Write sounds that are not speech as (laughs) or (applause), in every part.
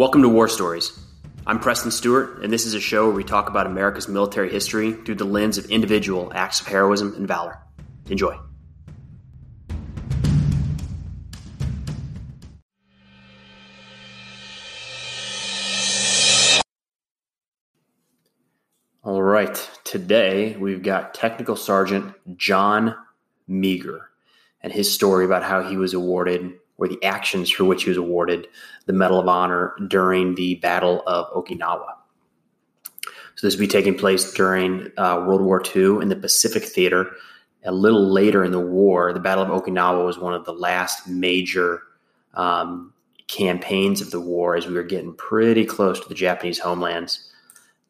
Welcome to War Stories. I'm Preston Stewart, and this is a show where we talk about America's military history through the lens of individual acts of heroism and valor. Enjoy. All right, today we've got Technical Sergeant John Meagher and his story about how he was awarded or the actions for which he was awarded the Medal of Honor during the Battle of Okinawa. So this would be taking place during uh, World War II in the Pacific Theater. A little later in the war, the Battle of Okinawa was one of the last major um, campaigns of the war as we were getting pretty close to the Japanese homelands.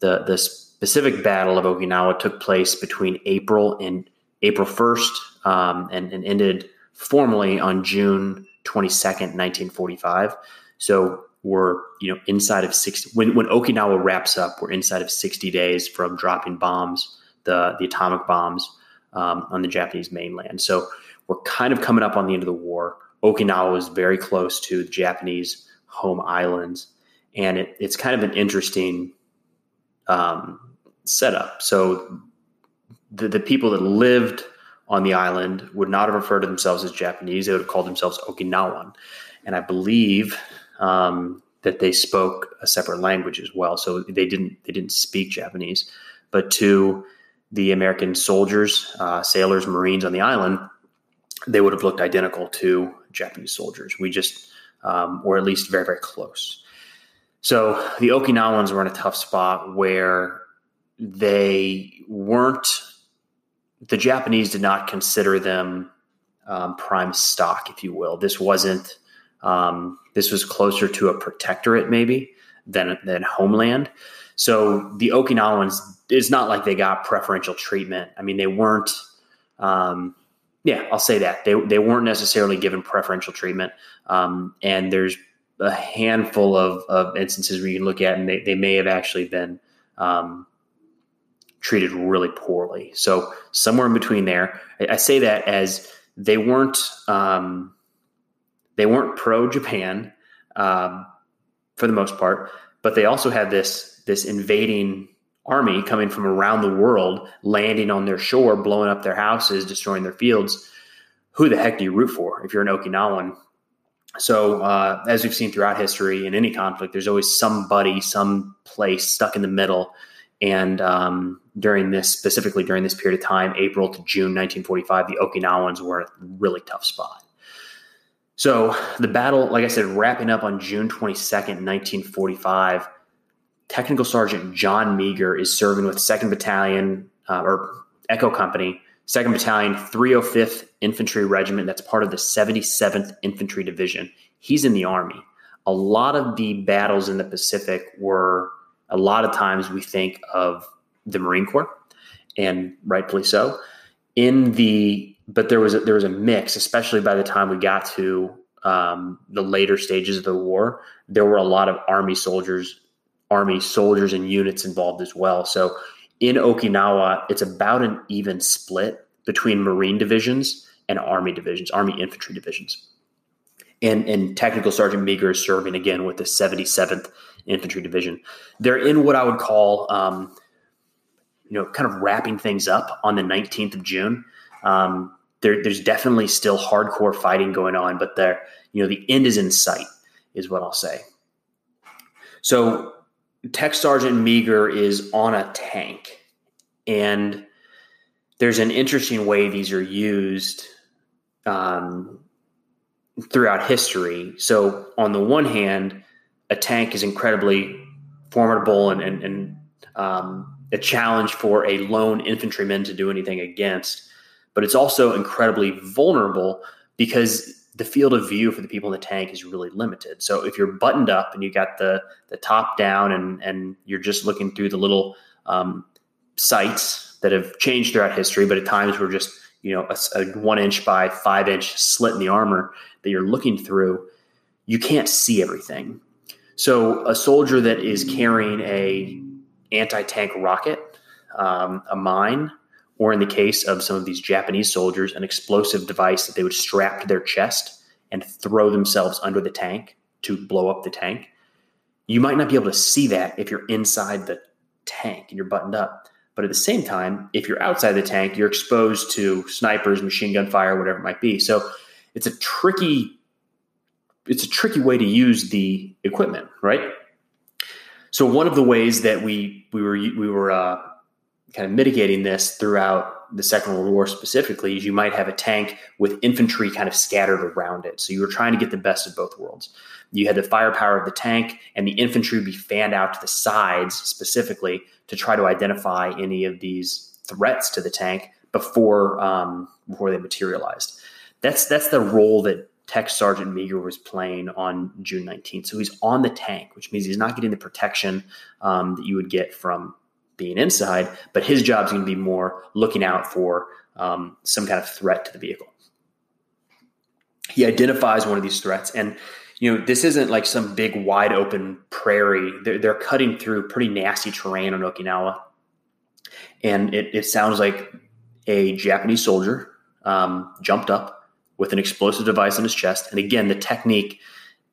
The, the specific Battle of Okinawa took place between April and April 1st um, and, and ended formally on June 22nd, 1945. So we're, you know, inside of 60 when, when Okinawa wraps up, we're inside of 60 days from dropping bombs, the the atomic bombs um, on the Japanese mainland. So we're kind of coming up on the end of the war. Okinawa is very close to the Japanese home islands, and it, it's kind of an interesting um, setup. So the, the people that lived on the island would not have referred to themselves as Japanese. They would have called themselves Okinawan. And I believe um, that they spoke a separate language as well. So they didn't they didn't speak Japanese. But to the American soldiers, uh, sailors, Marines on the island, they would have looked identical to Japanese soldiers. We just, um, or at least very, very close. So the Okinawans were in a tough spot where they weren't the Japanese did not consider them um, prime stock, if you will. This wasn't. Um, this was closer to a protectorate, maybe than than homeland. So the Okinawans, it's not like they got preferential treatment. I mean, they weren't. Um, yeah, I'll say that they they weren't necessarily given preferential treatment. Um, and there's a handful of, of instances where you can look at, and they, they may have actually been um, treated really poorly. So somewhere in between there, I, I say that as they weren't um, they weren't pro Japan um, for the most part, but they also had this this invading army coming from around the world, landing on their shore, blowing up their houses, destroying their fields. Who the heck do you root for if you're an Okinawan? So, uh, as we've seen throughout history in any conflict, there's always somebody, some place stuck in the middle and um, during this, specifically during this period of time, April to June 1945, the Okinawans were in a really tough spot. So the battle, like I said, wrapping up on June 22nd, 1945, Technical Sergeant John Meagher is serving with 2nd Battalion uh, or Echo Company, 2nd Battalion, 305th Infantry Regiment. That's part of the 77th Infantry Division. He's in the Army. A lot of the battles in the Pacific were a lot of times we think of the Marine Corps, and rightfully so. In the but there was a, there was a mix, especially by the time we got to um, the later stages of the war. There were a lot of Army soldiers, Army soldiers and units involved as well. So in Okinawa, it's about an even split between Marine divisions and Army divisions, Army infantry divisions. And, and Technical Sergeant Meagher is serving again with the 77th infantry division. They're in what I would call, um, you know, kind of wrapping things up on the 19th of June. Um, there, there's definitely still hardcore fighting going on, but there, you know, the end is in sight, is what I'll say. So, Tech Sergeant Meagher is on a tank, and there's an interesting way these are used um, throughout history. So, on the one hand, a tank is incredibly formidable and, and, and um, a challenge for a lone infantryman to do anything against. But it's also incredibly vulnerable because the field of view for the people in the tank is really limited. So if you're buttoned up and you got the the top down and and you're just looking through the little um, sights that have changed throughout history, but at times we're just you know a, a one inch by five inch slit in the armor that you're looking through, you can't see everything. So a soldier that is carrying a anti-tank rocket, um, a mine, or in the case of some of these Japanese soldiers, an explosive device that they would strap to their chest and throw themselves under the tank to blow up the tank. You might not be able to see that if you're inside the tank and you're buttoned up. But at the same time, if you're outside the tank, you're exposed to snipers, machine gun fire, whatever it might be. So it's a tricky it's a tricky way to use the equipment, right? So one of the ways that we we were we were uh, kind of mitigating this throughout the Second World War specifically is you might have a tank with infantry kind of scattered around it. So you were trying to get the best of both worlds. You had the firepower of the tank, and the infantry would be fanned out to the sides specifically to try to identify any of these threats to the tank before um, before they materialized. That's that's the role that Tech Sergeant Meagher was playing on June 19th. So he's on the tank, which means he's not getting the protection um, that you would get from being inside, but his job is going to be more looking out for um, some kind of threat to the vehicle. He identifies one of these threats, and you know this isn't like some big wide open prairie. They're, they're cutting through pretty nasty terrain on Okinawa, and it, it sounds like a Japanese soldier um, jumped up with an explosive device in his chest. And again, the technique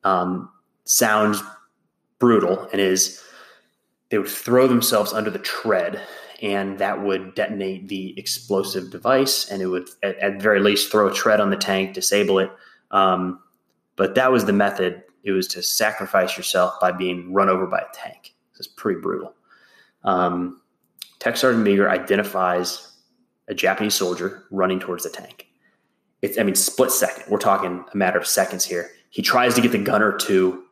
um, sounds brutal and is they would throw themselves under the tread and that would detonate the explosive device and it would at, at very least throw a tread on the tank disable it. Um, but that was the method. It was to sacrifice yourself by being run over by a tank. It's pretty brutal. Um, tech sergeant meagher identifies a japanese soldier running towards the tank. It's i mean split second. We're talking a matter of seconds here. He tries to get the gunner to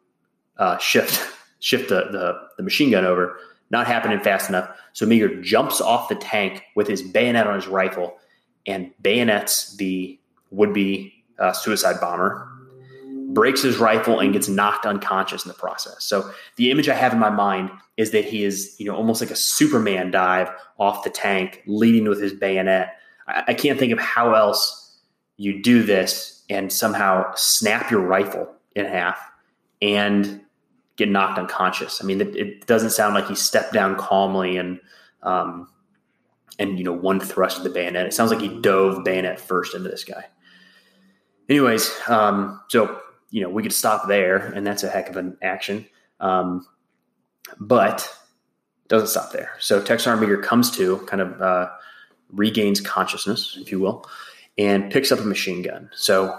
uh, shift (laughs) shift the, the, the machine gun over. Not happening fast enough. So Meagher jumps off the tank with his bayonet on his rifle and bayonets the would be uh, suicide bomber, breaks his rifle, and gets knocked unconscious in the process. So the image I have in my mind is that he is, you know, almost like a Superman dive off the tank, leading with his bayonet. I, I can't think of how else you do this and somehow snap your rifle in half and get knocked unconscious. I mean, it, it doesn't sound like he stepped down calmly and um, and you know one thrust of the bayonet. It sounds like he dove bayonet first into this guy. Anyways, um, so you know we could stop there, and that's a heck of an action. Um, but doesn't stop there. So Sergeant Meagher comes to, kind of uh, regains consciousness, if you will, and picks up a machine gun. So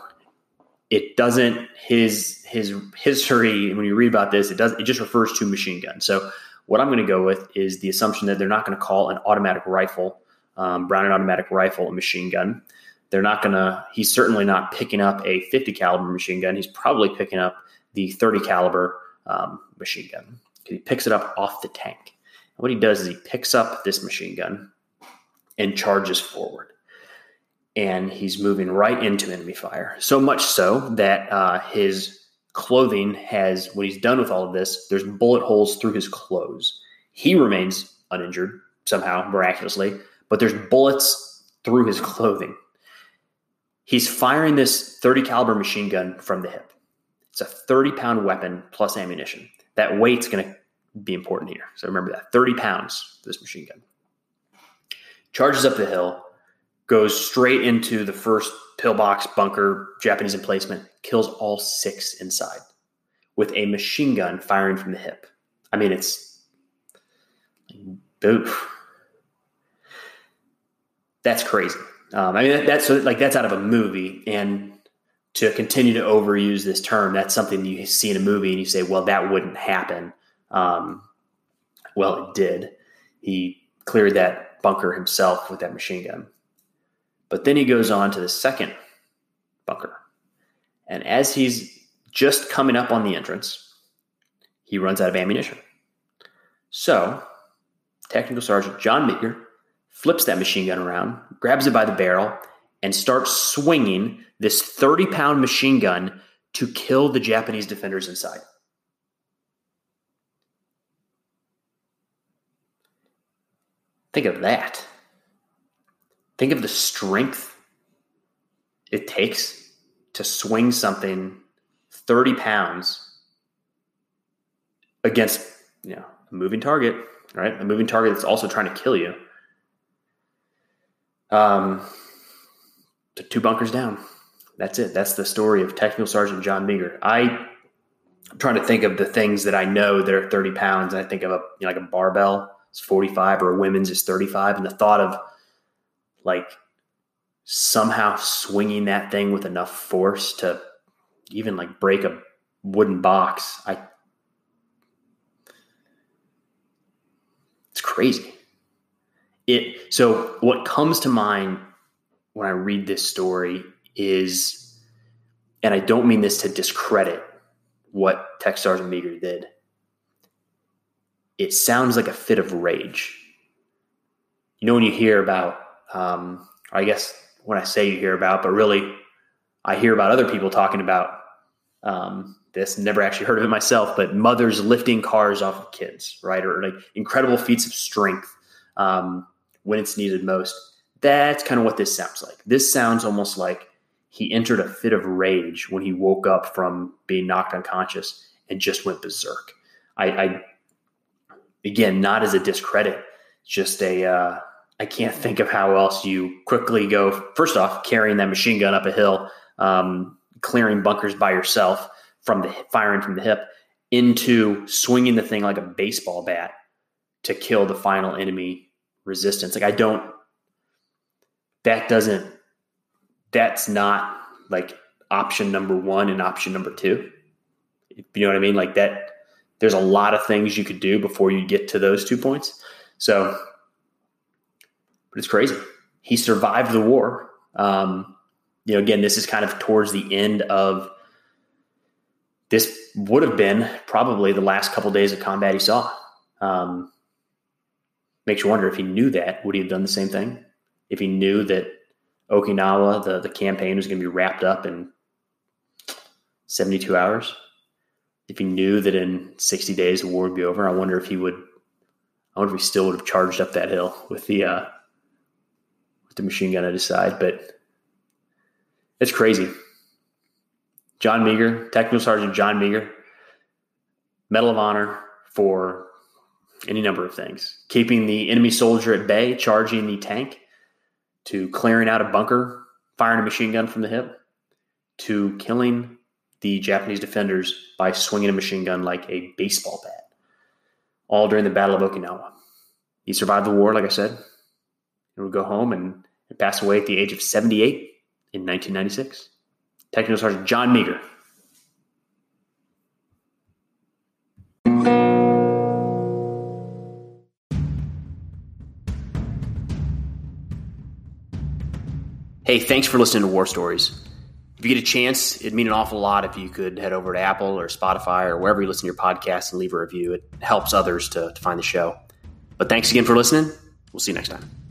it doesn't his his history when you read about this it does it just refers to machine gun so what i'm going to go with is the assumption that they're not going to call an automatic rifle um, browning automatic rifle a machine gun. They're not going to he's certainly not picking up a 50 caliber machine gun. He's probably picking up the 30 caliber um, machine gun. He picks it up off the tank. And what he does is he picks up this machine gun and charges forward and he's moving right into enemy fire. So much so that uh, his clothing has, when he's done with all of this, there's bullet holes through his clothes. He remains uninjured somehow, miraculously, but there's bullets through his clothing. He's firing this 30 caliber machine gun from the hip. It's a 30 pound weapon plus ammunition. That weight's going to be important here. So remember that 30 pounds for this machine gun. Charges up the hill, goes straight into the first pillbox bunker, Japanese emplacement, kills all six inside with a machine gun firing from the hip. I mean, it's oof. That's crazy. Um, I mean, that's like that's out of a movie, and to continue to overuse this term, that's something you see in a movie, and you say, "Well, that wouldn't happen." Um, well, it did. He cleared that bunker himself with that machine gun. But then he goes on to the second bunker. And as he's just coming up on the entrance, he runs out of ammunition. So, Technical Sergeant John Meagher flips that machine gun around, grabs it by the barrel, and starts swinging this 30 pound machine gun to kill the Japanese defenders inside. Think of that. Think of the strength it takes to swing something 30 pounds against you know a moving target, right? A moving target that's also trying to kill you. Um, two bunkers down. That's it. That's the story of Technical Sergeant John Meagher. I'm trying to think of the things that I know that are 30 pounds. I think of a you know, like a barbell is 45 or a women's is 35. And the thought of like somehow swinging that thing with enough force to even like break a wooden box, I it's crazy. It so what comes to mind when I read this story is, and I don't mean this to discredit what Tech Sergeant Meagher did. It sounds like a fit of rage. You know, when you hear about, um, I guess when I say you hear about, but really I hear about other people talking about um, this, never actually heard of it myself, but mothers lifting cars off of kids, right? Or like incredible feats of strength um, when it's needed most. That's kind of what this sounds like. This sounds almost like he entered a fit of rage when he woke up from being knocked unconscious and just went berserk. I, I again, not as a discredit, just a. Uh, I can't think of how else you quickly go. First off, carrying that machine gun up a hill, um, clearing bunkers by yourself from the firing from the hip, into swinging the thing like a baseball bat to kill the final enemy resistance. Like I don't. That doesn't that's not like option number one and option number two. You know what I mean? Like that, there's a lot of things you could do before you get to those two points. So, but it's crazy. He survived the war. Um, you know, again, this is kind of towards the end of this would have been probably the last couple of days of combat he saw. Um, makes you wonder if he knew that, would he have done the same thing? If he knew that Okinawa, the, the campaign was going to be wrapped up in 72 hours. If he knew that in 60 days the war would be over, I wonder if he would, I wonder if he still would have charged up that hill with the, uh, the machine gun at his side. But it's crazy. John Meagher, Technical Sergeant John Meagher, Medal of Honor for any number of things. Keeping the enemy soldier at bay, charging the tank, to clearing out a bunker, firing a machine gun from the hip, to killing the Japanese defenders by swinging a machine gun like a baseball bat, all during the Battle of Okinawa. He survived the war, like I said, and would go home and, and pass away at the age of 78 in 1996. Technical Sergeant John Meagher. Hey, thanks for listening to War Stories. If you get a chance, it'd mean an awful lot if you could head over to Apple or Spotify or wherever you listen to your podcast and leave a review. It helps others to, to find the show. But thanks again for listening. We'll see you next time.